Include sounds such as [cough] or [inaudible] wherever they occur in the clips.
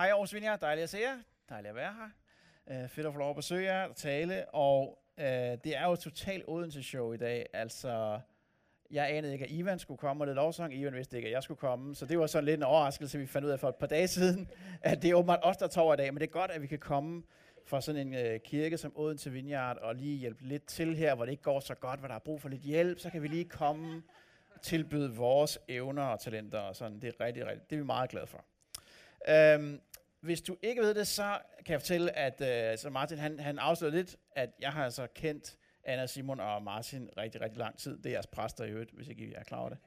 Hej Aarhus Vinjer, dejligt at se jer. Dejligt at være her. Uh, fedt at få lov at besøge jer og tale. Og uh, det er jo et totalt Odense-show i dag. Altså, jeg anede ikke, at Ivan skulle komme og lidt lovsang. Ivan vidste ikke, at jeg skulle komme. Så det var sådan lidt en overraskelse, vi fandt ud af for et par dage siden, [laughs] at det er åbenbart os, der tager i dag. Men det er godt, at vi kan komme fra sådan en øh, kirke som Odense Vineyard og lige hjælpe lidt til her, hvor det ikke går så godt, hvor der er brug for lidt hjælp. Så kan vi lige komme og tilbyde vores evner og talenter og sådan. Det er rigtig, rigtig, det er vi meget glade for. Øhm, hvis du ikke ved det, så kan jeg fortælle, at øh, så Martin han, han afslører lidt, at jeg har altså kendt Anna, Simon og Martin rigtig, rigtig lang tid. Det er jeres præster i øvrigt, hvis ikke I er klar over det.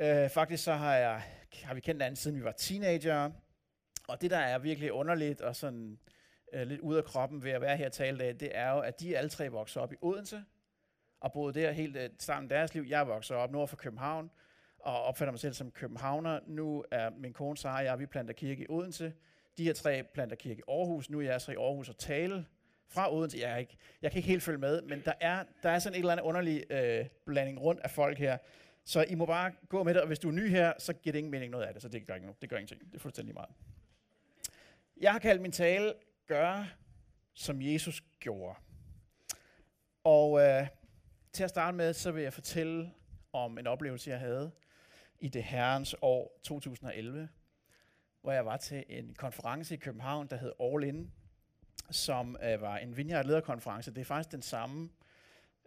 Øh, faktisk så har, jeg, har vi kendt hinanden, siden vi var teenager. Og det, der er virkelig underligt og sådan øh, lidt ud af kroppen ved at være her og tale dag, det er jo, at de alle tre vokser op i Odense, og boede der helt uh, starten af deres liv. Jeg voksede op nord for København, og opfatter mig selv som københavner. Nu er min kone Sara og jeg, vi planter kirke i Odense. De her tre planter kirke i Aarhus. Nu er jeg så i Aarhus og tale fra Odense. Jeg, er ikke, jeg kan ikke helt følge med, men der er, der er sådan en eller anden underlig øh, blanding rundt af folk her. Så I må bare gå med det, og hvis du er ny her, så giver det ingen mening noget af det, så det gør, ikke, det gør ingenting. Det er fuldstændig meget. Jeg har kaldt min tale, gør som Jesus gjorde. Og øh, til at starte med, så vil jeg fortælle om en oplevelse, jeg havde i det herrens år 2011, hvor jeg var til en konference i København, der hed All In, som øh, var en Vineyard lederkonference. Det er faktisk den samme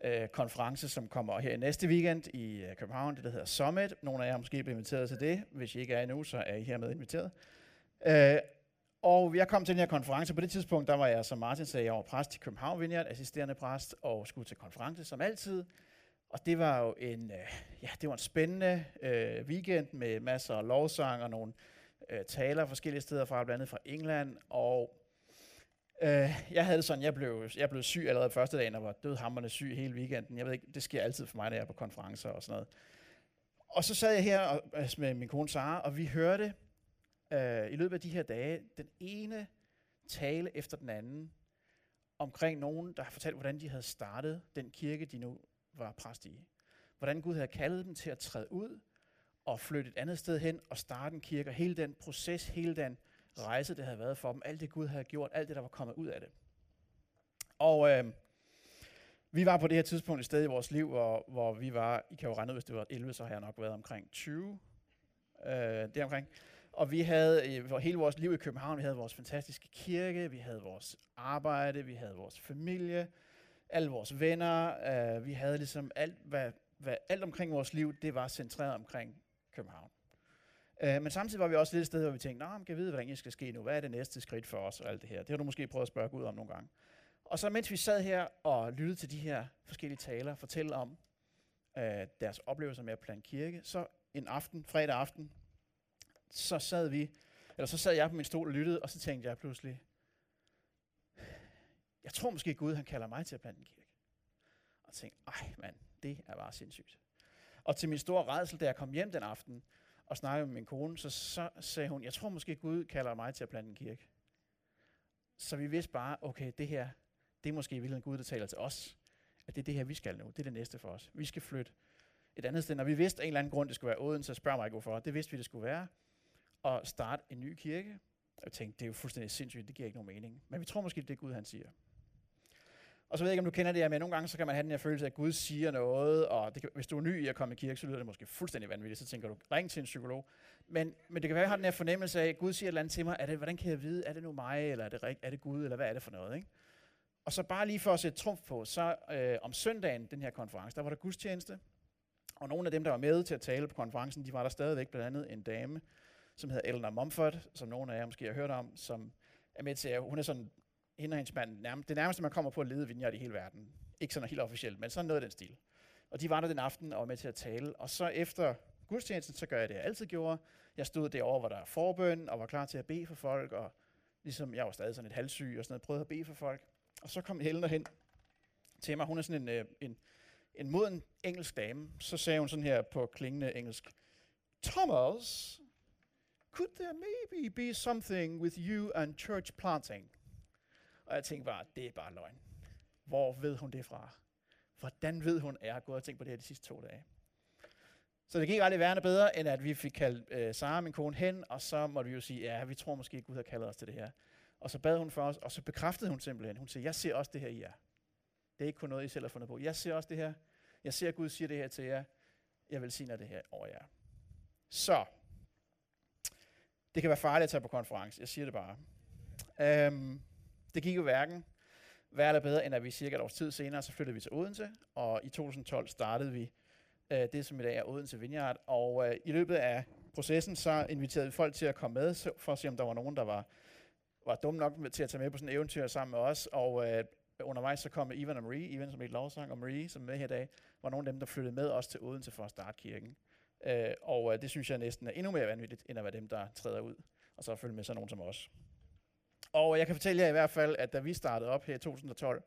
øh, konference, som kommer her i næste weekend i øh, København, det der hedder Summit. Nogle af jer er måske blevet inviteret til det. Hvis I ikke er endnu, så er I hermed inviteret. Øh, og jeg kom til den her konference. På det tidspunkt, der var jeg, som Martin sagde, jeg var præst i København Vineyard, assisterende præst, og skulle til konference som altid. Og det var jo en, øh, ja, det var en spændende øh, weekend med masser af lovsang og nogle øh, taler forskellige steder fra, blandt andet fra England. Og øh, jeg havde sådan, jeg blev, jeg blev syg allerede første dagen, og var dødhammerne syg hele weekenden. Jeg ved ikke, det sker altid for mig, når jeg er på konferencer og sådan noget. Og så sad jeg her og, altså med min kone Sara, og vi hørte øh, i løbet af de her dage den ene tale efter den anden omkring nogen, der har fortalt, hvordan de havde startet den kirke, de nu var præst i. Hvordan Gud havde kaldet dem til at træde ud og flytte et andet sted hen og starte en kirke. Og hele den proces, hele den rejse, det havde været for dem. Alt det Gud havde gjort, alt det, der var kommet ud af det. Og øh, vi var på det her tidspunkt et sted i vores liv, hvor, hvor vi var, I kan jo regne ud, hvis det var 11, så har jeg nok været omkring 20. Øh, deromkring. Og vi havde øh, for hele vores liv i København, vi havde vores fantastiske kirke, vi havde vores arbejde, vi havde vores familie, alle vores venner, øh, vi havde ligesom alt, hvad, hvad, alt omkring vores liv, det var centreret omkring København. Øh, men samtidig var vi også lidt et sted, hvor vi tænkte, Nå, kan vi vide, hvordan det skal ske nu? Hvad er det næste skridt for os og alt det her? Det har du måske prøvet at spørge Gud om nogle gange. Og så mens vi sad her og lyttede til de her forskellige taler, fortælle om øh, deres oplevelser med at plante kirke, så en aften, fredag aften, så sad vi, eller så sad jeg på min stol og lyttede, og så tænkte jeg pludselig, jeg tror måske Gud, han kalder mig til at plante en kirke. Og tænkte, ej mand, det er bare sindssygt. Og til min store redsel, da jeg kom hjem den aften og snakkede med min kone, så, så sagde hun, jeg tror måske Gud kalder mig til at plante en kirke. Så vi vidste bare, okay, det her, det er måske i virkeligheden Gud, der taler til os. At det er det her, vi skal nu. Det er det næste for os. Vi skal flytte et andet sted. Når vi vidste af en eller anden grund, det skulle være Odense, så spørg mig ikke hvorfor. Det vidste vi, det skulle være. Og starte en ny kirke. Jeg tænkte, det er jo fuldstændig sindssygt, det giver ikke nogen mening. Men vi tror måske, det er Gud, han siger. Og så ved jeg ikke, om du kender det her, men nogle gange så kan man have den her følelse af, at Gud siger noget, og det kan, hvis du er ny i at komme i kirke, så lyder det måske fuldstændig vanvittigt, så tænker du, ring til en psykolog. Men, men det kan være, at jeg har den her fornemmelse af, at Gud siger et eller andet til mig, er det, hvordan kan jeg vide, er det nu mig, eller er det, er det Gud, eller hvad er det for noget, ikke? Og så bare lige for at sætte trumf på, så øh, om søndagen, den her konference, der var der gudstjeneste, og nogle af dem, der var med til at tale på konferencen, de var der stadigvæk, blandt andet en dame, som hedder Eleanor Mumford, som nogle af jer måske har hørt om, som er med til, at hun er sådan hende og hendes mand, nærmest, det nærmeste, man kommer på at lede vineyard i hele verden. Ikke sådan helt officielt, men sådan noget af den stil. Og de var der den aften og var med til at tale. Og så efter gudstjenesten, så gør jeg det, jeg altid gjorde. Jeg stod derovre, hvor der er forbøn, og var klar til at bede for folk, og ligesom jeg var stadig sådan et halvsyg, og sådan noget, prøvede at bede for folk. Og så kom Helena hen til mig. Hun er sådan en, øh, en, en moden engelsk dame. Så sagde hun sådan her på klingende engelsk, Thomas, could there maybe be something with you and church planting? Og jeg tænkte bare, det er bare løgn. Hvor ved hun det fra? Hvordan ved hun, at jeg har gået og tænkt på det her de sidste to dage? Så det gik aldrig værende bedre, end at vi fik kaldt øh, Sara, min kone, hen, og så måtte vi jo sige, ja, vi tror måske, Gud har kaldet os til det her. Og så bad hun for os, og så bekræftede hun simpelthen. Hun sagde, jeg ser også det her i jer. Det er ikke kun noget, I selv har fundet på. Jeg ser også det her. Jeg ser, at Gud siger det her til jer. Jeg vil sige det her over jer. Så, det kan være farligt at tage på konference. Jeg siger det bare. Øhm, det gik jo hverken værre eller bedre, end at vi cirka et års tid senere, så flyttede vi til Odense, og i 2012 startede vi øh, det, som i dag er Odense Vineyard, og øh, i løbet af processen, så inviterede vi folk til at komme med, så, for at se, om der var nogen, der var, var dumme nok til at tage med på sådan et eventyr sammen med os, og øh, undervejs så kom Ivan og Marie, Ivan som et lovsang, og Marie, som er med her i dag, var nogle af dem, der flyttede med os til Odense for at starte kirken. Øh, og øh, det synes jeg næsten er endnu mere vanvittigt, end at være dem, der træder ud, og så følge med sådan nogen som os. Og jeg kan fortælle jer i hvert fald, at da vi startede op her i 2012,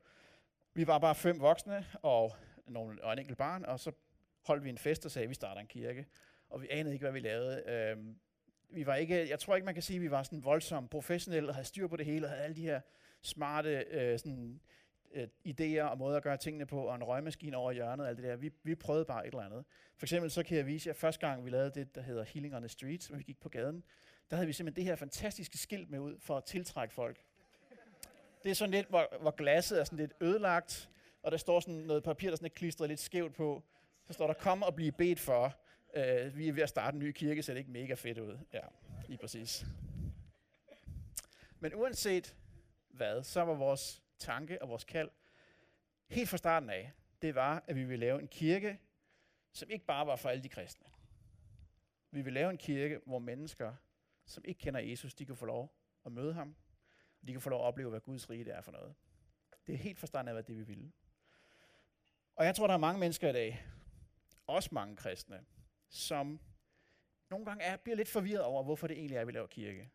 vi var bare fem voksne og, nogle, og en enkelt barn, og så holdt vi en fest og sagde, at vi starter en kirke. Og vi anede ikke, hvad vi lavede. Øhm, vi var ikke, jeg tror ikke, man kan sige, at vi var sådan voldsomt professionelle og havde styr på det hele, og havde alle de her smarte øh, sådan, øh, idéer og måder at gøre tingene på, og en røgmaskine over hjørnet og alt det der. Vi, vi prøvede bare et eller andet. For eksempel så kan jeg vise jer, første gang vi lavede det, der hedder Healing on the Streets, hvor vi gik på gaden, der havde vi simpelthen det her fantastiske skilt med ud for at tiltrække folk. Det er sådan lidt, hvor, hvor glasset er sådan lidt ødelagt, og der står sådan noget papir, der sådan er klistret lidt skævt på. Så står der, kom og blive bedt for. Uh, vi er ved at starte en ny kirke, så det ikke mega fedt ud. Ja, lige præcis. Men uanset hvad, så var vores tanke og vores kald helt fra starten af, det var, at vi ville lave en kirke, som ikke bare var for alle de kristne. Vi ville lave en kirke, hvor mennesker som ikke kender Jesus, de kan få lov at møde ham. Og de kan få lov at opleve, hvad Guds rige det er for noget. Det er helt forstandet, hvad det vi vil. Og jeg tror, der er mange mennesker i dag, også mange kristne, som nogle gange er, bliver lidt forvirret over, hvorfor det egentlig er, at vi laver kirke.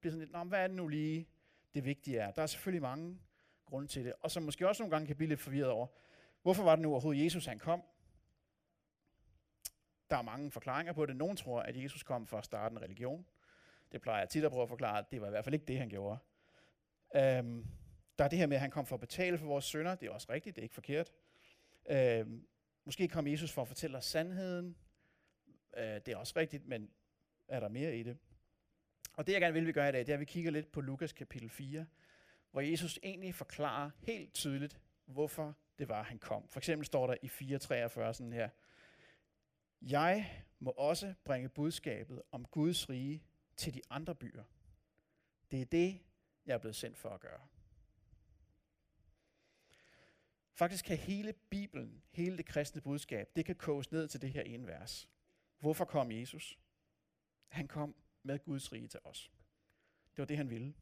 Bliver sådan lidt, Nå, hvad er det nu lige, det vigtige er? Der er selvfølgelig mange grunde til det. Og som måske også nogle gange kan blive lidt forvirret over, hvorfor var det nu overhovedet Jesus, han kom? Der er mange forklaringer på det. Nogle tror, at Jesus kom for at starte en religion. Det plejer jeg tit at prøve at forklare, det var i hvert fald ikke det, han gjorde. Øhm, der er det her med, at han kom for at betale for vores sønder. Det er også rigtigt, det er ikke forkert. Øhm, måske kom Jesus for at fortælle os sandheden. Øh, det er også rigtigt, men er der mere i det? Og det, jeg gerne vil, vi gøre i dag, det er, at vi kigger lidt på Lukas kapitel 4, hvor Jesus egentlig forklarer helt tydeligt, hvorfor det var, han kom. For eksempel står der i 4.43 sådan her, Jeg må også bringe budskabet om Guds rige til de andre byer. Det er det, jeg er blevet sendt for at gøre. Faktisk kan hele Bibelen, hele det kristne budskab, det kan koges ned til det her ene vers. Hvorfor kom Jesus? Han kom med Guds rige til os. Det var det, han ville.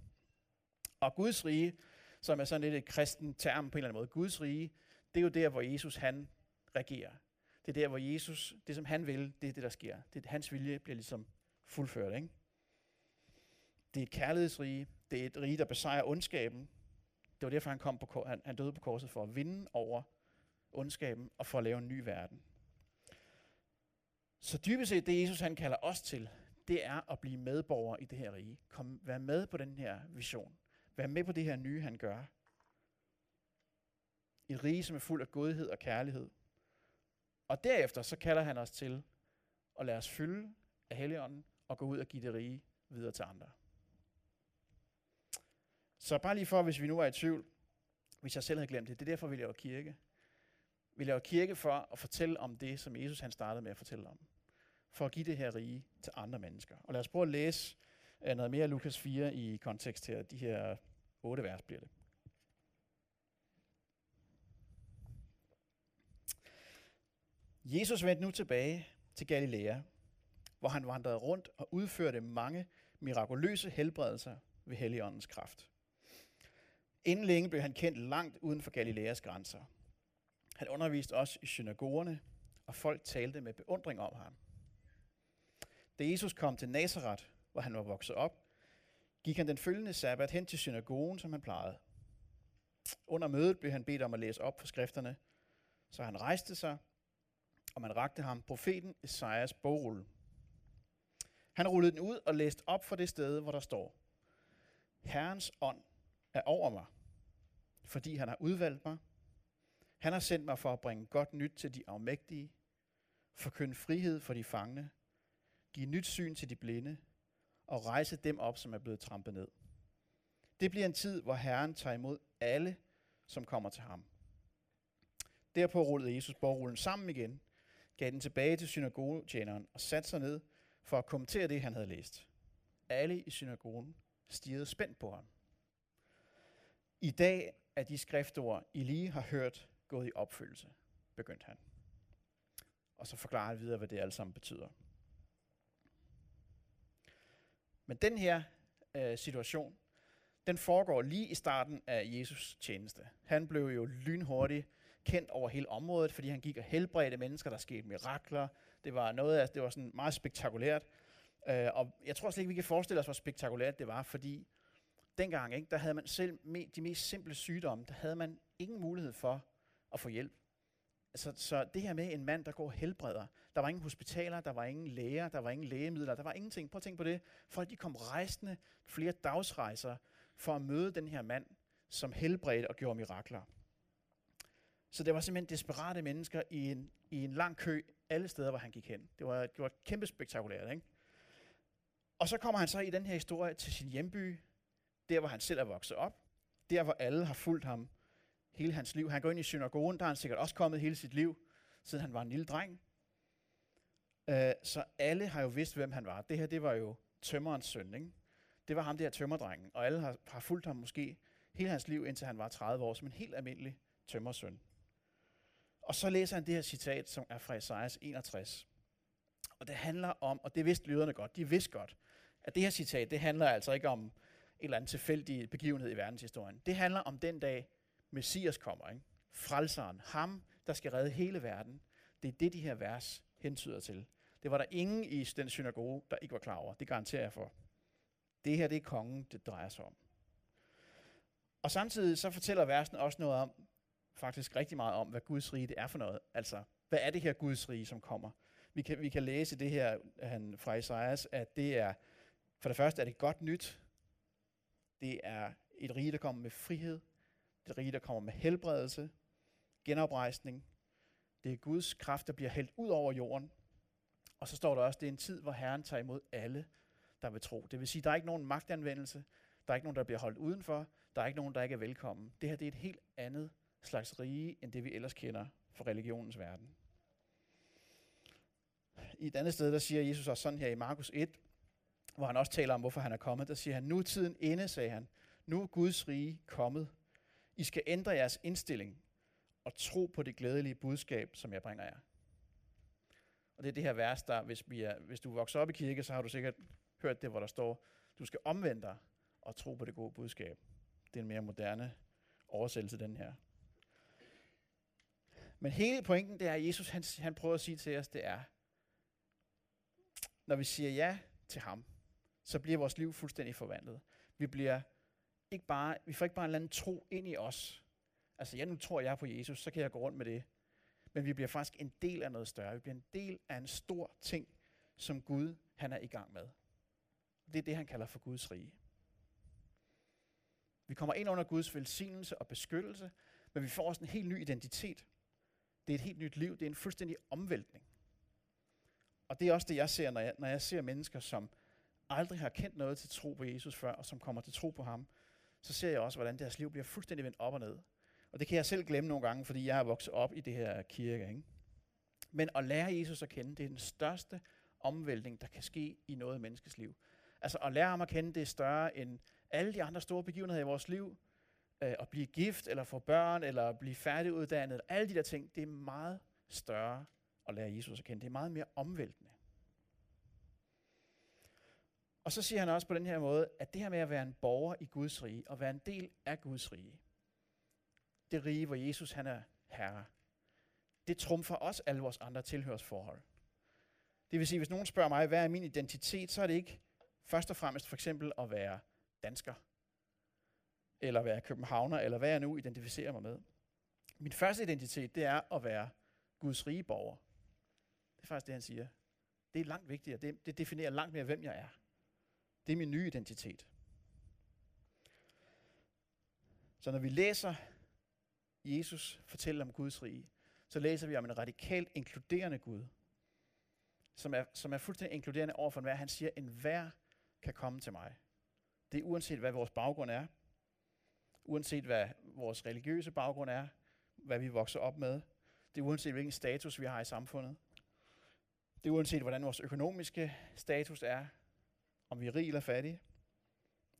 Og Guds rige, som er sådan lidt et kristen term på en eller anden måde, Guds rige, det er jo der, hvor Jesus han regerer. Det er der, hvor Jesus, det som han vil, det er det, der sker. Det, hans vilje bliver ligesom fuldført. Ikke? Det er et kærlighedsrige. Det er et rige, der besejrer ondskaben. Det var derfor, han, kom på, han, han døde på korset for at vinde over ondskaben og for at lave en ny verden. Så dybest set det, Jesus han kalder os til, det er at blive medborgere i det her rige. Kom, vær med på den her vision. Vær med på det her nye, han gør. Et rige, som er fuld af godhed og kærlighed. Og derefter så kalder han os til at lade os fylde af Helligånden og gå ud og give det rige videre til andre. Så bare lige for, hvis vi nu er i tvivl, hvis jeg selv havde glemt det, det er derfor, vi laver kirke. Vi laver kirke for at fortælle om det, som Jesus han startede med at fortælle om. For at give det her rige til andre mennesker. Og lad os prøve at læse øh, noget mere af Lukas 4 i kontekst her. De her otte vers bliver det. Jesus vendte nu tilbage til Galilea, hvor han vandrede rundt og udførte mange mirakuløse helbredelser ved Helligåndens kraft. Inden længe blev han kendt langt uden for Galileas grænser. Han underviste også i synagogerne, og folk talte med beundring om ham. Da Jesus kom til Nazareth, hvor han var vokset op, gik han den følgende sabbat hen til synagogen, som han plejede. Under mødet blev han bedt om at læse op for skrifterne, så han rejste sig, og man rakte ham profeten Esajas bogrulle. Han rullede den ud og læste op for det sted, hvor der står, Herrens ånd er over mig, fordi han har udvalgt mig. Han har sendt mig for at bringe godt nyt til de afmægtige, forkynde frihed for de fangne, give nyt syn til de blinde, og rejse dem op, som er blevet trampet ned. Det bliver en tid, hvor Herren tager imod alle, som kommer til ham. Derpå rullede Jesus borgrullen sammen igen, gav den tilbage til synagogetjeneren og satte sig ned for at kommentere det, han havde læst. Alle i synagogen stirrede spændt på ham. I dag er de skriftord, I lige har hørt, gået i opfyldelse, begyndte han. Og så forklarer han videre, hvad det alt sammen betyder. Men den her øh, situation, den foregår lige i starten af Jesus tjeneste. Han blev jo lynhurtigt kendt over hele området, fordi han gik og helbredte mennesker, der skete mirakler. Det var noget af, det var sådan meget spektakulært. Øh, og jeg tror slet ikke, vi kan forestille os, hvor spektakulært det var, fordi dengang, ikke, der havde man selv med de mest simple sygdomme, der havde man ingen mulighed for at få hjælp. Altså, så det her med en mand, der går helbreder. Der var ingen hospitaler, der var ingen læger, der var ingen lægemidler, der var ingenting. Prøv at tænke på det. Folk de kom rejsende flere dagsrejser for at møde den her mand, som helbredte og gjorde mirakler. Så det var simpelthen desperate mennesker i en, i en lang kø alle steder, hvor han gik hen. Det var, det var kæmpe spektakulært, ikke? Og så kommer han så i den her historie til sin hjemby, der hvor han selv er vokset op, der hvor alle har fulgt ham hele hans liv. Han går ind i synagogen, der er han sikkert også kommet hele sit liv, siden han var en lille dreng. Uh, så alle har jo vidst, hvem han var. Det her, det var jo tømmerens søn, ikke? Det var ham der tømmerdrengen, og alle har, har fulgt ham måske hele hans liv, indtil han var 30 år, som en helt almindelig tømmersøn. Og så læser han det her citat, som er fra Esajas 61. Og det handler om, og det vidste lyderne godt, de vidste godt, at det her citat, det handler altså ikke om eller anden tilfældig begivenhed i verdenshistorien. Det handler om den dag, Messias kommer, ikke? frelseren, ham, der skal redde hele verden. Det er det, de her vers hentyder til. Det var der ingen i den synagoge, der ikke var klar over. Det garanterer jeg for. Det her, det er kongen, det drejer sig om. Og samtidig så fortæller versen også noget om, faktisk rigtig meget om, hvad Guds rige det er for noget. Altså, hvad er det her Guds rige, som kommer? Vi kan, vi kan læse det her han, fra Isaias, at det er, for det første er det godt nyt. Det er et rige, der kommer med frihed. Det er et rige, der kommer med helbredelse, genoprejsning. Det er Guds kraft, der bliver hældt ud over jorden. Og så står der også, det er en tid, hvor Herren tager imod alle, der vil tro. Det vil sige, der er ikke nogen magtanvendelse. Der er ikke nogen, der bliver holdt udenfor. Der er ikke nogen, der ikke er velkommen. Det her det er et helt andet slags rige, end det vi ellers kender fra religionens verden. I et andet sted, der siger Jesus også sådan her i Markus 1, hvor han også taler om, hvorfor han er kommet, der siger han, nu er tiden inde, sagde han. Nu er Guds rige kommet. I skal ændre jeres indstilling og tro på det glædelige budskab, som jeg bringer jer. Og det er det her vers, der, hvis, vi er, hvis du vokser op i kirke, så har du sikkert hørt det, hvor der står, du skal omvende dig og tro på det gode budskab. Det er en mere moderne oversættelse, den her. Men hele pointen, det er, at Jesus han, han prøver at sige til os, det er, når vi siger ja til ham, så bliver vores liv fuldstændig forvandlet. Vi bliver ikke bare, vi får ikke bare en eller anden tro ind i os. Altså, ja, nu tror jeg på Jesus, så kan jeg gå rundt med det. Men vi bliver faktisk en del af noget større. Vi bliver en del af en stor ting, som Gud han er i gang med. Det er det, han kalder for Guds rige. Vi kommer ind under Guds velsignelse og beskyttelse, men vi får også en helt ny identitet. Det er et helt nyt liv. Det er en fuldstændig omvæltning. Og det er også det, jeg ser, når jeg, når jeg ser mennesker, som aldrig har kendt noget til tro på Jesus før, og som kommer til tro på ham, så ser jeg også, hvordan deres liv bliver fuldstændig vendt op og ned. Og det kan jeg selv glemme nogle gange, fordi jeg er vokset op i det her kirke. Ikke? Men at lære Jesus at kende, det er den største omvæltning, der kan ske i noget menneskes liv. Altså at lære ham at kende, det er større end alle de andre store begivenheder i vores liv. Øh, at blive gift, eller få børn, eller blive færdiguddannet, alle de der ting, det er meget større at lære Jesus at kende. Det er meget mere omvæltende. Og så siger han også på den her måde, at det her med at være en borger i Guds rige, og være en del af Guds rige, det rige, hvor Jesus han er herre, det trumfer også alle vores andre tilhørsforhold. Det vil sige, hvis nogen spørger mig, hvad er min identitet, så er det ikke først og fremmest for eksempel at være dansker, eller være københavner, eller hvad jeg nu identificerer mig med. Min første identitet, det er at være Guds rige borger. Det er faktisk det, han siger. Det er langt vigtigere. Det, det definerer langt mere, hvem jeg er. Det er min nye identitet. Så når vi læser Jesus fortælle om Guds rige, så læser vi om en radikalt inkluderende Gud, som er, som er fuldstændig inkluderende overfor enhver. Han siger, enhver kan komme til mig. Det er uanset, hvad vores baggrund er, uanset hvad vores religiøse baggrund er, hvad vi vokser op med. Det er uanset, hvilken status vi har i samfundet. Det er uanset, hvordan vores økonomiske status er, om vi er rige eller fattige.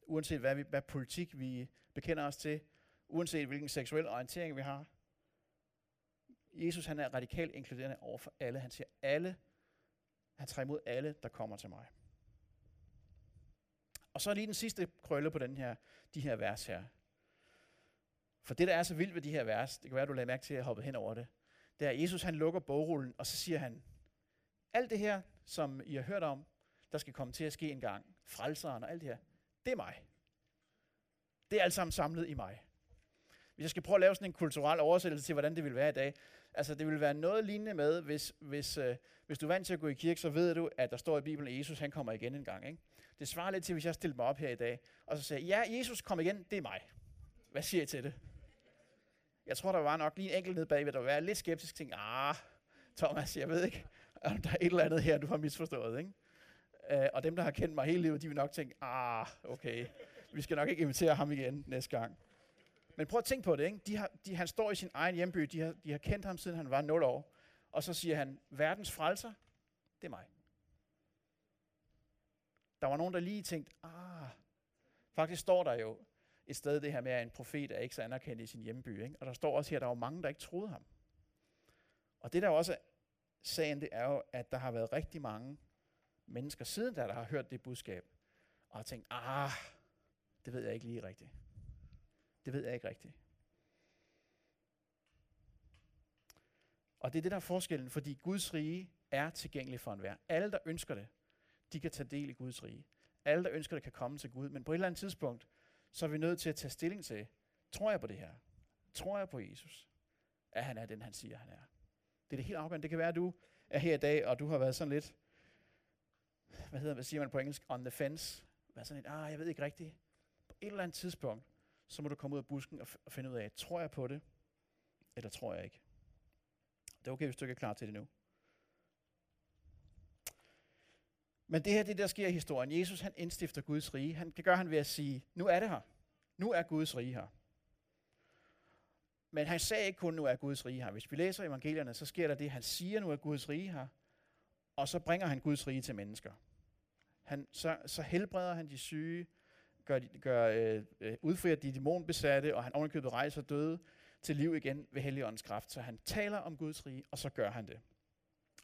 Uanset hvad, vi, hvad politik vi bekender os til. Uanset hvilken seksuel orientering vi har. Jesus han er radikalt inkluderende over for alle. Han siger, alle, han tager imod alle, der kommer til mig. Og så lige den sidste krølle på den her, de her vers her. For det, der er så vildt ved de her vers, det kan være, du lader mærke til, at jeg hoppede hen over det, det er, at Jesus han lukker bogrullen, og så siger han, alt det her, som I har hørt om, der skal komme til at ske en gang, frelseren og alt det her, det er mig. Det er alt sammen samlet i mig. Hvis jeg skal prøve at lave sådan en kulturel oversættelse til, hvordan det vil være i dag, altså det vil være noget lignende med, hvis, hvis, øh, hvis du er vant til at gå i kirke, så ved du, at der står i Bibelen, at Jesus han kommer igen en gang. Ikke? Det svarer lidt til, hvis jeg stiller mig op her i dag, og så siger, ja, Jesus kom igen, det er mig. Hvad siger I til det? Jeg tror, der var nok lige en enkelt nede bagved, der var lidt skeptisk, tænkte, ah, Thomas, jeg ved ikke, om der er et eller andet her, du har misforstået. Ikke? Uh, og dem, der har kendt mig hele livet, de vil nok tænke, ah, okay, vi skal nok ikke invitere ham igen næste gang. Men prøv at tænke på det. Ikke? De har, de, han står i sin egen hjemby, de har, de har kendt ham, siden han var 0 år. Og så siger han, verdens frelser, det er mig. Der var nogen, der lige tænkte, ah, faktisk står der jo et sted det her med, at en profet er ikke så anerkendt i sin hjemby. Ikke? Og der står også her, at der var mange, der ikke troede ham. Og det der også er sagen, det er jo, at der har været rigtig mange mennesker siden der, der har hørt det budskab, og har tænkt, ah, det ved jeg ikke lige rigtigt. Det ved jeg ikke rigtigt. Og det er det, der er forskellen, fordi Guds rige er tilgængelig for enhver. Alle, der ønsker det, de kan tage del i Guds rige. Alle, der ønsker det, kan komme til Gud. Men på et eller andet tidspunkt, så er vi nødt til at tage stilling til, tror jeg på det her? Tror jeg på Jesus? At han er den, han siger, han er. Det er det helt afgørende. Det kan være, at du er her i dag, og du har været sådan lidt, hvad hedder, hvad siger man på engelsk, on the fence. Været sådan et, ah, jeg ved ikke rigtigt. På et eller andet tidspunkt, så må du komme ud af busken og, og finde ud af, tror jeg på det, eller tror jeg ikke. Det er okay, hvis du ikke er klar til det nu. Men det her, det der sker i historien. Jesus, han indstifter Guds rige. Han, det gør han ved at sige, nu er det her. Nu er Guds rige her. Men han sagde ikke kun, nu er Guds rige her. Hvis vi læser evangelierne, så sker der det, han siger, nu er Guds rige her. Og så bringer han Guds rige til mennesker. Han, så, så helbreder han de syge, gør, gør, øh, øh, udfrier de dæmonbesatte, og han ovenikøbet rejser døde til liv igen ved Helligåndens kraft. Så han taler om Guds rige, og så gør han det.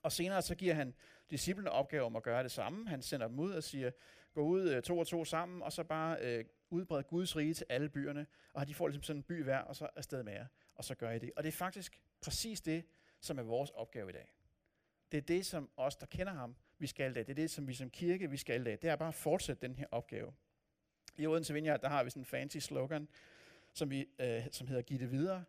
Og senere så giver han disciplene opgave om at gøre det samme. Han sender dem ud og siger, gå ud øh, to og to sammen, og så bare øh, udbrede Guds rige til alle byerne. Og de får ligesom sådan en by hver, og så afsted med jer, og så gør I det. Og det er faktisk præcis det, som er vores opgave i dag. Det er det, som os, der kender ham, vi skal det. Det er det, som vi som kirke, vi skal det. Det er bare at fortsætte den her opgave. I Odense Vineyard, der har vi sådan en fancy slogan, som, vi, øh, som hedder Giv det videre.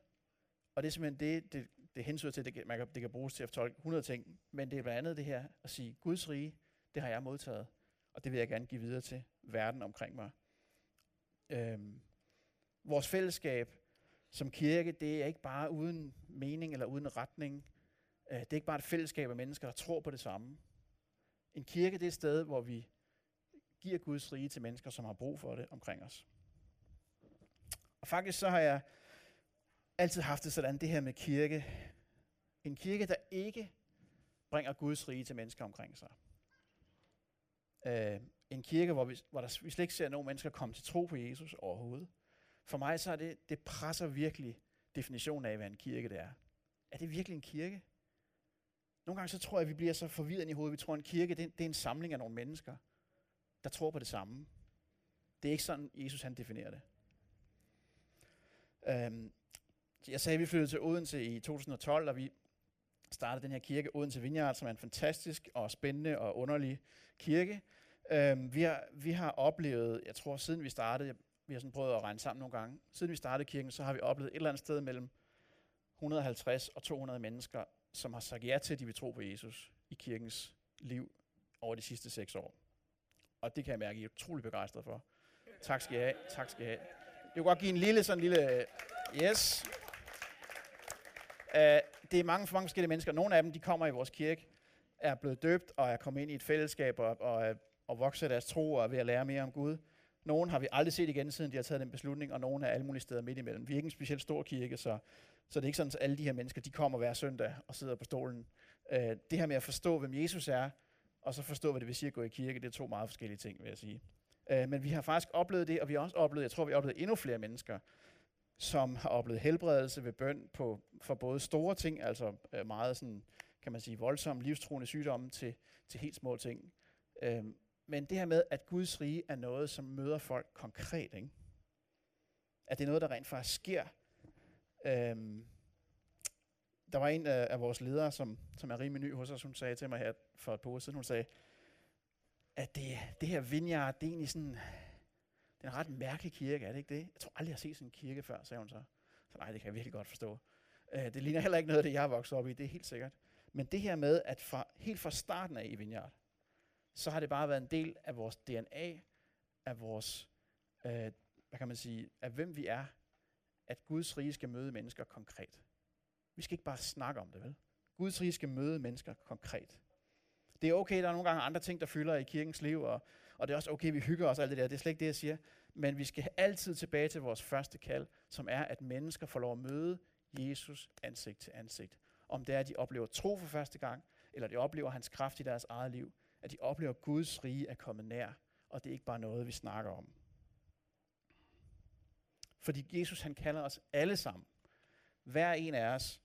Og det er simpelthen det, det, det hensyder til, det, man kan, det kan bruges til at fortolke 100 ting, men det er blandt andet det her at sige, Guds rige, det har jeg modtaget, og det vil jeg gerne give videre til verden omkring mig. Øhm, vores fællesskab som kirke, det er ikke bare uden mening eller uden retning. Øh, det er ikke bare et fællesskab af mennesker, der tror på det samme. En kirke, det er et sted, hvor vi giver Guds rige til mennesker, som har brug for det omkring os. Og faktisk så har jeg altid haft det sådan, det her med kirke. En kirke, der ikke bringer Guds rige til mennesker omkring sig. Uh, en kirke, hvor, vi, hvor der, vi slet ikke ser nogen mennesker komme til tro på Jesus overhovedet. For mig så er det, det presser virkelig definitionen af, hvad en kirke det er. Er det virkelig en kirke? Nogle gange så tror jeg, at vi bliver så forvirret i hovedet. Vi tror, at en kirke det, det er en samling af nogle mennesker, der tror på det samme. Det er ikke sådan, Jesus han definerer det. Øhm, jeg sagde, at vi flyttede til Odense i 2012, og vi startede den her kirke, Odense Vineyard, som er en fantastisk og spændende og underlig kirke. Øhm, vi, har, vi har oplevet, jeg tror siden vi startede, vi har sådan prøvet at regne sammen nogle gange, siden vi startede kirken, så har vi oplevet et eller andet sted mellem 150 og 200 mennesker, som har sagt ja til, at de vil tro på Jesus i kirkens liv over de sidste seks år. Og det kan jeg mærke, at I er utrolig begejstret for. Tak skal I have. Tak skal I have. Jeg vil godt give en lille, sådan en lille, yes. Uh, det er mange, for mange forskellige mennesker. Nogle af dem, de kommer i vores kirke er blevet døbt og er kommet ind i et fællesskab og, og, og vokset deres tro og er ved at lære mere om Gud. Nogen har vi aldrig set igen, siden de har taget den beslutning, og nogen er alle mulige steder midt imellem. Vi er ikke en specielt stor kirke, så, så det er ikke sådan, at alle de her mennesker de kommer hver søndag og sidder på stolen. Øh, det her med at forstå, hvem Jesus er, og så forstå, hvad det vil sige at gå i kirke, det er to meget forskellige ting, vil jeg sige. Øh, men vi har faktisk oplevet det, og vi har også oplevet, jeg tror, vi har oplevet endnu flere mennesker, som har oplevet helbredelse ved bøn på, for både store ting, altså øh, meget sådan, kan man sige, voldsomme livstruende sygdomme, til, til helt små ting. Øh, men det her med, at Guds rige er noget, som møder folk konkret, ikke? at det er noget, der rent faktisk sker. Øhm, der var en af, af vores ledere, som, som er rimelig ny hos os, hun sagde til mig her for et par uger siden, hun sagde, at det, det her vineyard, det er egentlig sådan, det er en ret mærkelig kirke, er det ikke det? Jeg tror aldrig, jeg har set sådan en kirke før, sagde hun så. Så nej, det kan jeg virkelig godt forstå. Øh, det ligner heller ikke noget af det, jeg har vokset op i, det er helt sikkert. Men det her med, at fra, helt fra starten af i Vineyard, så har det bare været en del af vores DNA, af vores, øh, hvad kan man sige, af hvem vi er, at Guds rige skal møde mennesker konkret. Vi skal ikke bare snakke om det, vel? Guds rige skal møde mennesker konkret. Det er okay, der er nogle gange andre ting, der fylder i kirkens liv, og, og det er også okay, vi hygger os alt det der. Det er slet ikke det, jeg siger. Men vi skal altid tilbage til vores første kald, som er, at mennesker får lov at møde Jesus ansigt til ansigt. Om det er, at de oplever tro for første gang, eller de oplever hans kraft i deres eget liv, at de oplever, at Guds rige er kommet nær, og det er ikke bare noget, vi snakker om. Fordi Jesus han kalder os alle sammen, hver en af os,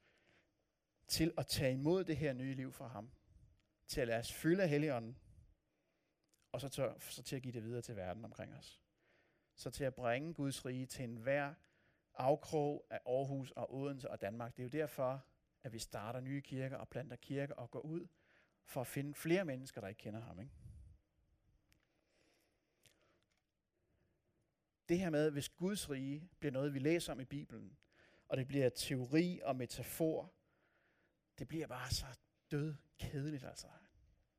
til at tage imod det her nye liv fra ham. Til at lade os fylde af Helligånden, og så til, så til at give det videre til verden omkring os. Så til at bringe Guds rige til enhver afkrog af Aarhus og Odense og Danmark. Det er jo derfor, at vi starter nye kirker og planter kirker og går ud for at finde flere mennesker, der ikke kender ham. Ikke? Det her med, hvis Guds rige bliver noget, vi læser om i Bibelen, og det bliver teori og metafor, det bliver bare så død kedeligt altså.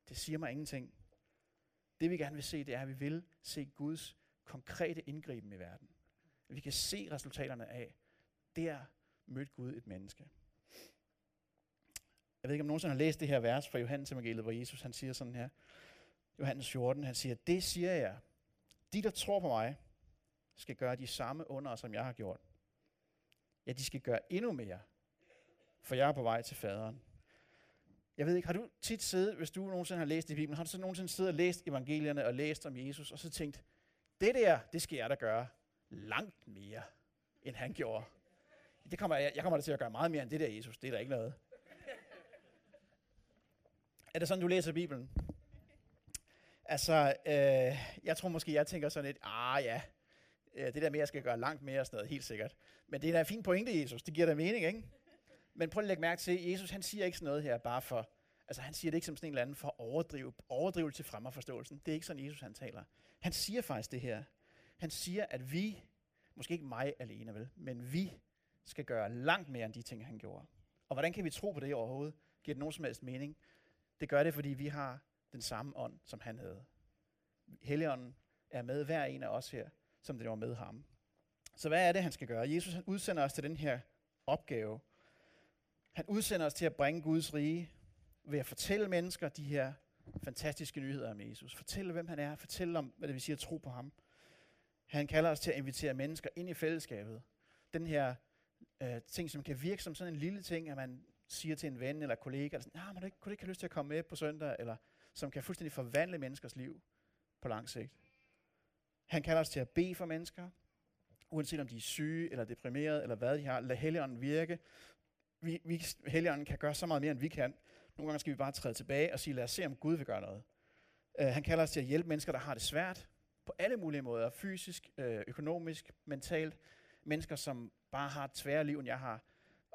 Det siger mig ingenting. Det vi gerne vil se, det er, at vi vil se Guds konkrete indgriben i verden. Vi kan se resultaterne af, der mødte Gud et menneske. Jeg ved ikke, om nogen har læst det her vers fra Johannes evangeliet, hvor Jesus han siger sådan her. Johannes 14, han siger, det siger jeg. De, der tror på mig, skal gøre de samme under, som jeg har gjort. Ja, de skal gøre endnu mere, for jeg er på vej til faderen. Jeg ved ikke, har du tit siddet, hvis du nogensinde har læst i Bibelen, har du så nogensinde siddet og læst evangelierne og læst om Jesus, og så tænkt, det der, det skal jeg da gøre langt mere, end han gjorde. Det kommer, jeg, jeg kommer da til at gøre meget mere end det der, Jesus. Det er der ikke noget. Er det sådan, du læser Bibelen? Altså, øh, jeg tror måske, jeg tænker sådan lidt, ah ja, øh, det der med, at jeg skal gøre langt mere og sådan noget, helt sikkert. Men det er da en fin pointe, Jesus. Det giver da mening, ikke? Men prøv at lægge mærke til, Jesus han siger ikke sådan noget her bare for, altså han siger det ikke som sådan en eller anden for overdrive, overdrivelse til fremmerforståelsen. Det er ikke sådan, Jesus han taler. Han siger faktisk det her. Han siger, at vi, måske ikke mig alene vel, men vi skal gøre langt mere end de ting, han gjorde. Og hvordan kan vi tro på det overhovedet? Giver det nogen som helst mening? Det gør det, fordi vi har den samme ånd, som han havde. Helligånden er med hver en af os her, som det var med ham. Så hvad er det, han skal gøre? Jesus han udsender os til den her opgave. Han udsender os til at bringe Guds rige ved at fortælle mennesker de her fantastiske nyheder om Jesus. Fortælle, hvem han er. Fortælle om, hvad det vil sige at tro på ham. Han kalder os til at invitere mennesker ind i fællesskabet. Den her øh, ting, som kan virke som sådan en lille ting, at man siger til en ven eller kollega, eller sådan, nah, man ikke, kunne du ikke have lyst til at komme med på søndag, eller som kan fuldstændig forvandle menneskers liv på lang sigt. Han kalder os til at bede for mennesker, uanset om de er syge, eller deprimerede, eller hvad de har. Lad Helligånden virke. Vi, vi, Helligånden kan gøre så meget mere, end vi kan. Nogle gange skal vi bare træde tilbage og sige, lad os se, om Gud vil gøre noget. Uh, han kalder os til at hjælpe mennesker, der har det svært, på alle mulige måder. Fysisk, øh, økonomisk, mentalt. Mennesker, som bare har et tværere liv, end jeg har.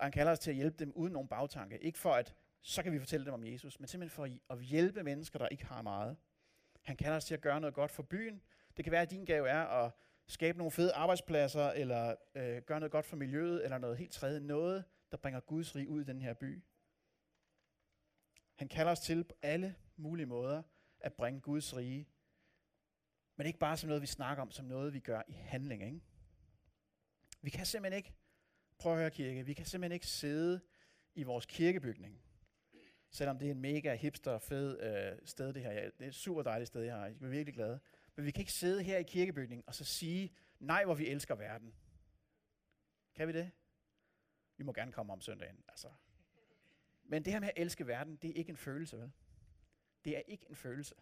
Og han kalder os til at hjælpe dem uden nogen bagtanke. Ikke for at, så kan vi fortælle dem om Jesus, men simpelthen for at hjælpe mennesker, der ikke har meget. Han kalder os til at gøre noget godt for byen. Det kan være, at din gave er at skabe nogle fede arbejdspladser, eller øh, gøre noget godt for miljøet, eller noget helt tredje. Noget, der bringer Guds rig ud i den her by. Han kalder os til på alle mulige måder at bringe Guds rige. Men ikke bare som noget, vi snakker om, som noget, vi gør i handling. Ikke? Vi kan simpelthen ikke, prøv at høre kirke, vi kan simpelthen ikke sidde i vores kirkebygning Selvom det er en mega hipster, fed øh, sted, det her. Det er et super dejligt sted, jeg har. Jeg er virkelig glad. Men vi kan ikke sidde her i kirkebygningen og så sige, nej, hvor vi elsker verden. Kan vi det? Vi må gerne komme om søndagen. Altså. Men det her med at elske verden, det er ikke en følelse, vel? Det er ikke en følelse.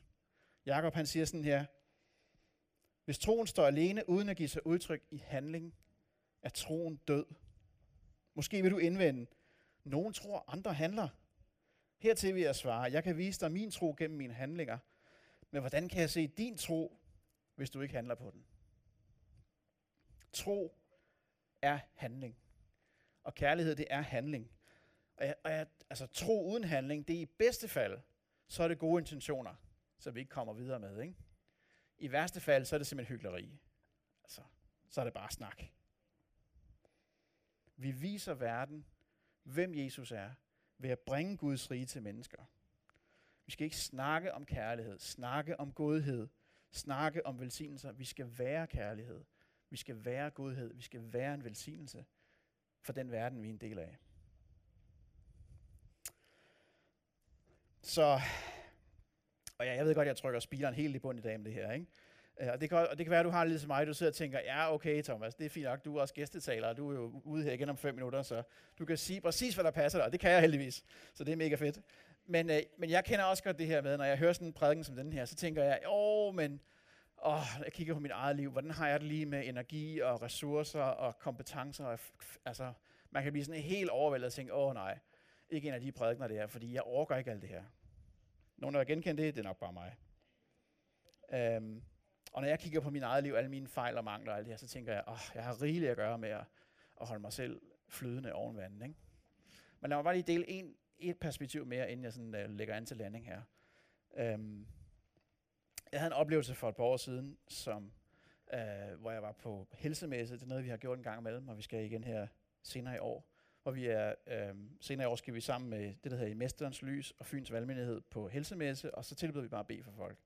Jakob han siger sådan her, hvis troen står alene uden at give sig udtryk i handling, er troen død. Måske vil du indvende, nogen tror, andre handler. Hertil vil jeg svare, jeg kan vise dig min tro gennem mine handlinger, men hvordan kan jeg se din tro, hvis du ikke handler på den? Tro er handling. Og kærlighed, det er handling. Og, jeg, og jeg, altså, tro uden handling, det er i bedste fald, så er det gode intentioner, så vi ikke kommer videre med. Ikke? I værste fald, så er det simpelthen hyggeleri. Altså, så er det bare snak. Vi viser verden, hvem Jesus er, ved at bringe Guds rige til mennesker. Vi skal ikke snakke om kærlighed, snakke om godhed, snakke om velsignelser. Vi skal være kærlighed. Vi skal være godhed. Vi skal være en velsignelse for den verden, vi er en del af. Så, og ja, jeg ved godt, jeg trykker speederen helt i bund i dag med det her, ikke? Øh, og det, kan, og det kan være, at du har lidt som mig, du sidder og tænker, ja, okay Thomas, det er fint nok, du er også gæstetaler, og du er jo ude her igen om fem minutter, så du kan sige præcis, hvad der passer dig, og det kan jeg heldigvis, så det er mega fedt. Men, øh, men jeg kender også godt det her med, når jeg hører sådan en prædiken som den her, så tænker jeg, åh, men åh, jeg kigger på mit eget liv, hvordan har jeg det lige med energi og ressourcer og kompetencer, og, altså, man kan blive sådan helt overvældet og tænke, åh nej, ikke en af de prædikner det her, fordi jeg overgår ikke alt det her. Nogen, der har genkendt det, det er nok bare mig. Øhm, og når jeg kigger på min eget liv, alle mine fejl og mangler og alt det her, så tænker jeg, åh, jeg har rigeligt at gøre med at, at holde mig selv flydende oven vandet. Ikke? Men lad mig bare lige dele en, et perspektiv mere, inden jeg sådan, uh, lægger an til landing her. Um, jeg havde en oplevelse for et par år siden, som, uh, hvor jeg var på helsemesse. Det er noget, vi har gjort en gang imellem, og vi skal igen her senere i år. Hvor vi er, øh, senere i år skal vi sammen med det, der hedder I Mesterens Lys og Fyns Valgmenighed på helsemesse, og så tilbyder vi bare at bede for folk.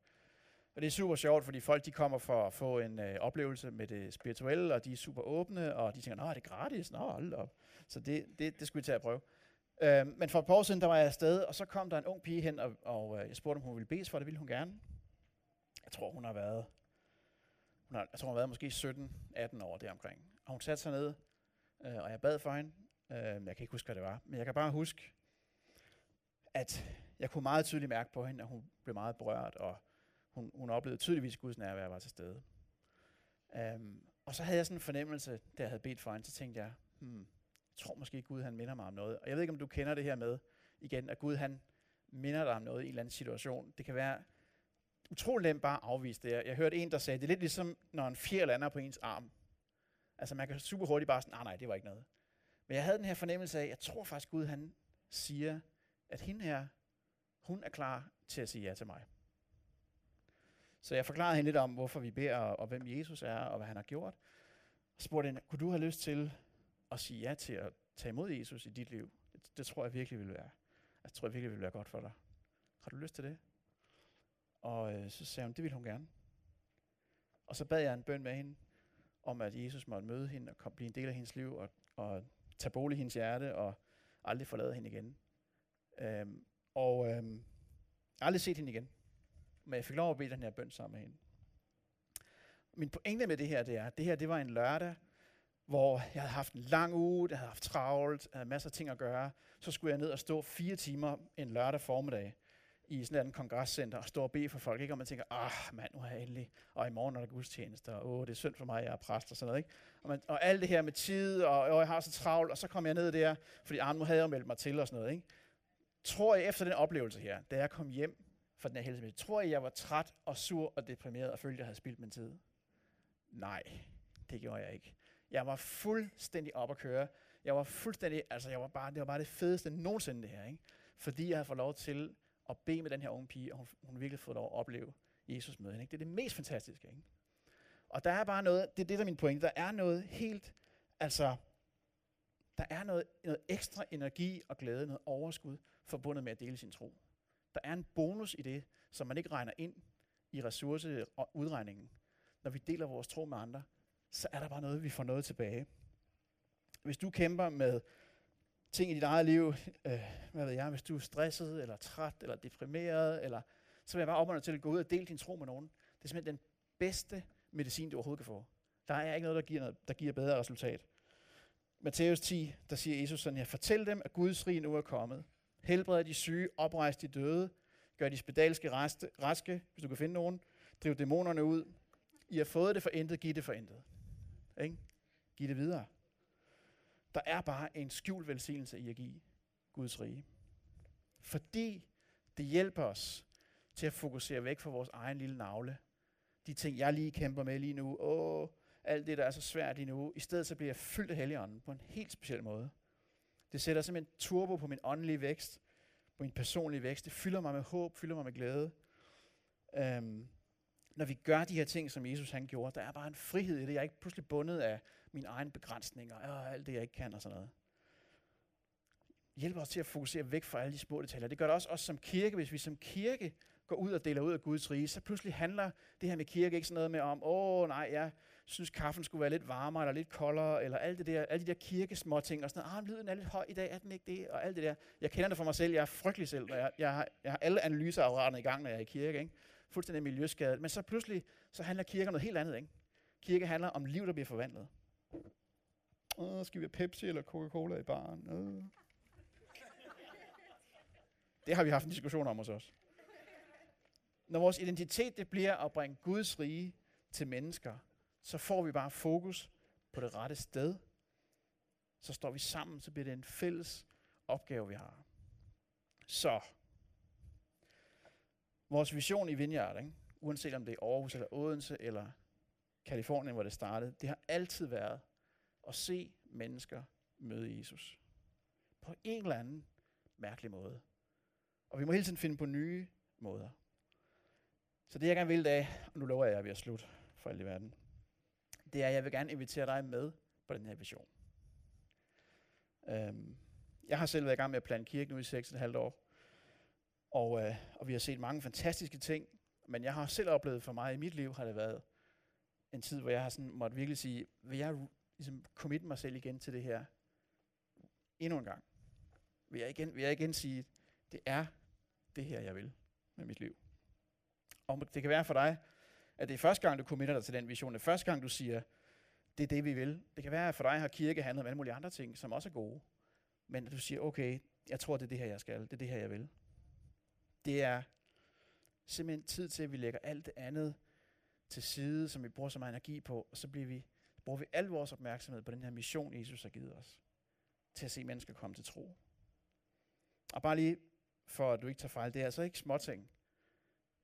Og det er super sjovt, fordi folk de kommer for at få en øh, oplevelse med det spirituelle, og de er super åbne, og de tænker, nej, det er gratis? Nå, hold op. Så det, det, det skulle vi tage at prøve. Øh, men for et par år siden, der var jeg afsted, og så kom der en ung pige hen, og, og øh, jeg spurgte, om hun ville bedes for det, ville hun gerne. Jeg tror, hun har været, hun har, jeg tror, hun har været måske 17-18 år deromkring. Og hun satte sig ned, øh, og jeg bad for hende. Øh, jeg kan ikke huske, hvad det var, men jeg kan bare huske, at jeg kunne meget tydeligt mærke på hende, at hun blev meget berørt, og hun, hun oplevede tydeligvis Guds nærvær var til stede. Um, og så havde jeg sådan en fornemmelse, da jeg havde bedt for hende, så tænkte jeg, hmm, jeg tror måske Gud han minder mig om noget. Og jeg ved ikke, om du kender det her med, igen, at Gud han minder dig om noget i en eller anden situation. Det kan være utroligt nemt bare at afvise det. Jeg, jeg hørte en, der sagde, det er lidt ligesom, når en fjer lander på ens arm. Altså man kan super hurtigt bare sådan, nej, nej, det var ikke noget. Men jeg havde den her fornemmelse af, jeg tror faktisk Gud han siger, at hende her, hun er klar til at sige ja til mig. Så jeg forklarede hende lidt om, hvorfor vi beder, og hvem Jesus er, og hvad han har gjort. Og spurgte hende, kunne du have lyst til at sige ja til at tage imod Jesus i dit liv? Det, det tror jeg virkelig vil være. Jeg tror jeg virkelig vil være godt for dig. Har du lyst til det? Og øh, så sagde hun, det ville hun gerne. Og så bad jeg en bøn med hende, om at Jesus måtte møde hende og komme, blive en del af hendes liv, og, og tage bolig i hendes hjerte, og aldrig forlade hende igen. Øhm, og øhm, aldrig set hende igen. Men jeg fik lov at bede den her bøn sammen med hende. Min pointe med det her, det er, at det her det var en lørdag, hvor jeg havde haft en lang uge, jeg havde haft travlt, jeg havde masser af ting at gøre. Så skulle jeg ned og stå fire timer en lørdag formiddag i sådan et kongresscenter og stå og bede for folk, ikke? og man tænker, ah mand, nu er jeg endelig, og i morgen er der gudstjeneste, og åh, det er synd for mig, jeg er præst og sådan noget. Ikke? Og, man, og alt det her med tid, og, og jeg har så travlt, og så kom jeg ned der, fordi ah, nu havde jeg meldt mig til og sådan noget. Ikke? Tror jeg efter den oplevelse her, da jeg kom hjem for den her helsemøde, tror jeg, jeg var træt og sur og deprimeret, og følte, jeg havde spildt min tid? Nej, det gjorde jeg ikke. Jeg var fuldstændig op at køre. Jeg var fuldstændig, altså jeg var bare, det var bare det fedeste nogensinde det her, ikke? Fordi jeg havde fået lov til at bede med den her unge pige, og hun, hun virkelig fået lov at opleve Jesus med hende. Ikke? Det er det mest fantastiske. Ikke? Og der er bare noget, det er det, der er min pointe, der er noget helt, altså, der er noget, noget ekstra energi og glæde, noget overskud forbundet med at dele sin tro. Der er en bonus i det, som man ikke regner ind i ressourceudregningen. Når vi deler vores tro med andre, så er der bare noget, vi får noget tilbage. Hvis du kæmper med ting i dit eget liv, øh, hvad ved jeg, hvis du er stresset, eller træt, eller deprimeret, eller, så vil jeg bare opmuntre til at gå ud og dele din tro med nogen. Det er simpelthen den bedste medicin, du overhovedet kan få. Der er ikke noget, der giver, noget, der giver bedre resultat. Matthæus 10, der siger Jesus sådan her, fortæl dem, at Guds rige nu er kommet helbrede de syge, oprejse de døde, gør de spedalske reste, raske, hvis du kan finde nogen, driv dæmonerne ud. I har fået det for intet, giv det for intet. Ikke? Giv det videre. Der er bare en skjult velsignelse i at give Guds rige. Fordi det hjælper os til at fokusere væk fra vores egen lille navle. De ting, jeg lige kæmper med lige nu. Åh, alt det, der er så svært lige nu. I stedet så bliver jeg fyldt af Helligånden på en helt speciel måde. Det sætter simpelthen turbo på min åndelige vækst, på min personlige vækst. Det fylder mig med håb, fylder mig med glæde. Øhm, når vi gør de her ting, som Jesus han gjorde, der er bare en frihed i det. Jeg er ikke pludselig bundet af mine egne begrænsninger, og alt det, jeg ikke kan og sådan noget. Hjælper os til at fokusere væk fra alle de små detaljer. Det gør det også os som kirke, hvis vi som kirke går ud og deler ud af Guds rige, så pludselig handler det her med kirke ikke sådan noget med om, åh nej, jeg synes kaffen skulle være lidt varmere, eller lidt koldere, eller alt det der, alle de der kirkesmå ting, og sådan noget, ah, lyden er lidt høj i dag, er den ikke det, og alt det der. Jeg kender det for mig selv, jeg er frygtelig selv, og jeg, jeg, har, jeg har alle analyseapparaterne i gang, når jeg er i kirke, ikke? fuldstændig miljøskadet. Men så pludselig, så handler kirke om noget helt andet, ikke? Kirke handler om liv, der bliver forvandlet. Åh, skal vi have Pepsi eller Coca-Cola i baren? Åh. Det har vi haft en diskussion om hos os. Når vores identitet det bliver at bringe Guds rige til mennesker, så får vi bare fokus på det rette sted. Så står vi sammen, så bliver det en fælles opgave, vi har. Så, vores vision i Vineyard, ikke? uanset om det er Aarhus eller Odense eller Kalifornien, hvor det startede, det har altid været at se mennesker møde Jesus. På en eller anden mærkelig måde. Og vi må hele tiden finde på nye måder. Så det jeg gerne vil i dag, og nu lover jeg, at jeg er ved for alt i verden, det er, at jeg vil gerne invitere dig med på den her vision. Øhm, jeg har selv været i gang med at plante kirke nu i 6,5 år, og, øh, og vi har set mange fantastiske ting, men jeg har selv oplevet for mig i mit liv, har det været en tid, hvor jeg har sådan måtte virkelig sige, vil jeg ligesom commit mig selv igen til det her endnu en gang? Vil jeg igen, vil jeg igen sige, det er det her, jeg vil med mit liv? Og det kan være for dig, at det er første gang, du committer dig til den vision. Det er første gang, du siger, det er det, vi vil. Det kan være, at for dig har kirke handlet om alle mulige andre ting, som også er gode. Men at du siger, okay, jeg tror, det er det her, jeg skal. Det er det her, jeg vil. Det er simpelthen tid til, at vi lægger alt det andet til side, som vi bruger så meget energi på, og så bliver vi, bruger vi al vores opmærksomhed på den her mission, Jesus har givet os, til at se mennesker komme til tro. Og bare lige for at du ikke tager fejl, det er altså ikke småting,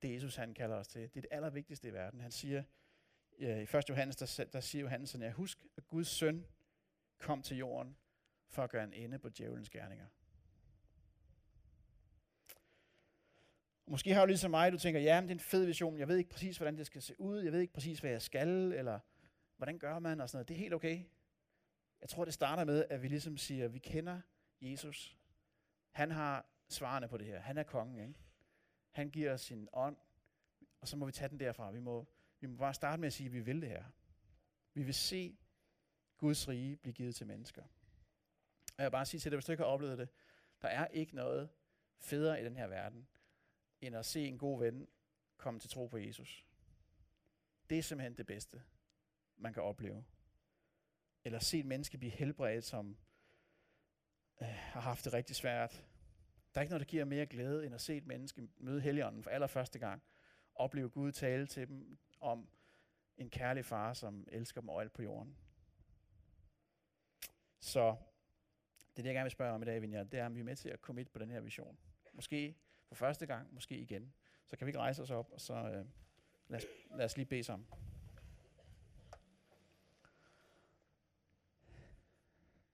det Jesus han kalder os til. Det er det allervigtigste i verden. Han siger, øh, i 1. Johannes, der, der siger Johannes sådan, jeg husk, at Guds søn kom til jorden for at gøre en ende på djævelens gerninger. Måske har du ligesom mig, du tænker, ja, men det er en fed vision, jeg ved ikke præcis, hvordan det skal se ud, jeg ved ikke præcis, hvad jeg skal, eller hvordan gør man, og sådan noget. Det er helt okay. Jeg tror, det starter med, at vi ligesom siger, at vi kender Jesus. Han har svarene på det her. Han er kongen, ikke? Han giver os sin ånd, og så må vi tage den derfra. Vi må, vi må bare starte med at sige, at vi vil det her. Vi vil se Guds rige blive givet til mennesker. Og jeg vil bare sige til dig, hvis du ikke har oplevet det, der er ikke noget federe i den her verden, end at se en god ven komme til tro på Jesus. Det er simpelthen det bedste, man kan opleve. Eller se et menneske blive helbredt, som øh, har haft det rigtig svært. Der er ikke noget, der giver mere glæde, end at se et menneske møde Helligånden for allerførste gang. Opleve Gud tale til dem om en kærlig far, som elsker dem overalt på jorden. Så det er det, jeg gerne vil spørge om i dag, Vinja. Det er, om vi er med til at commit på den her vision. Måske for første gang, måske igen. Så kan vi ikke rejse os op, og så øh, lad, os, lad os lige bede sammen.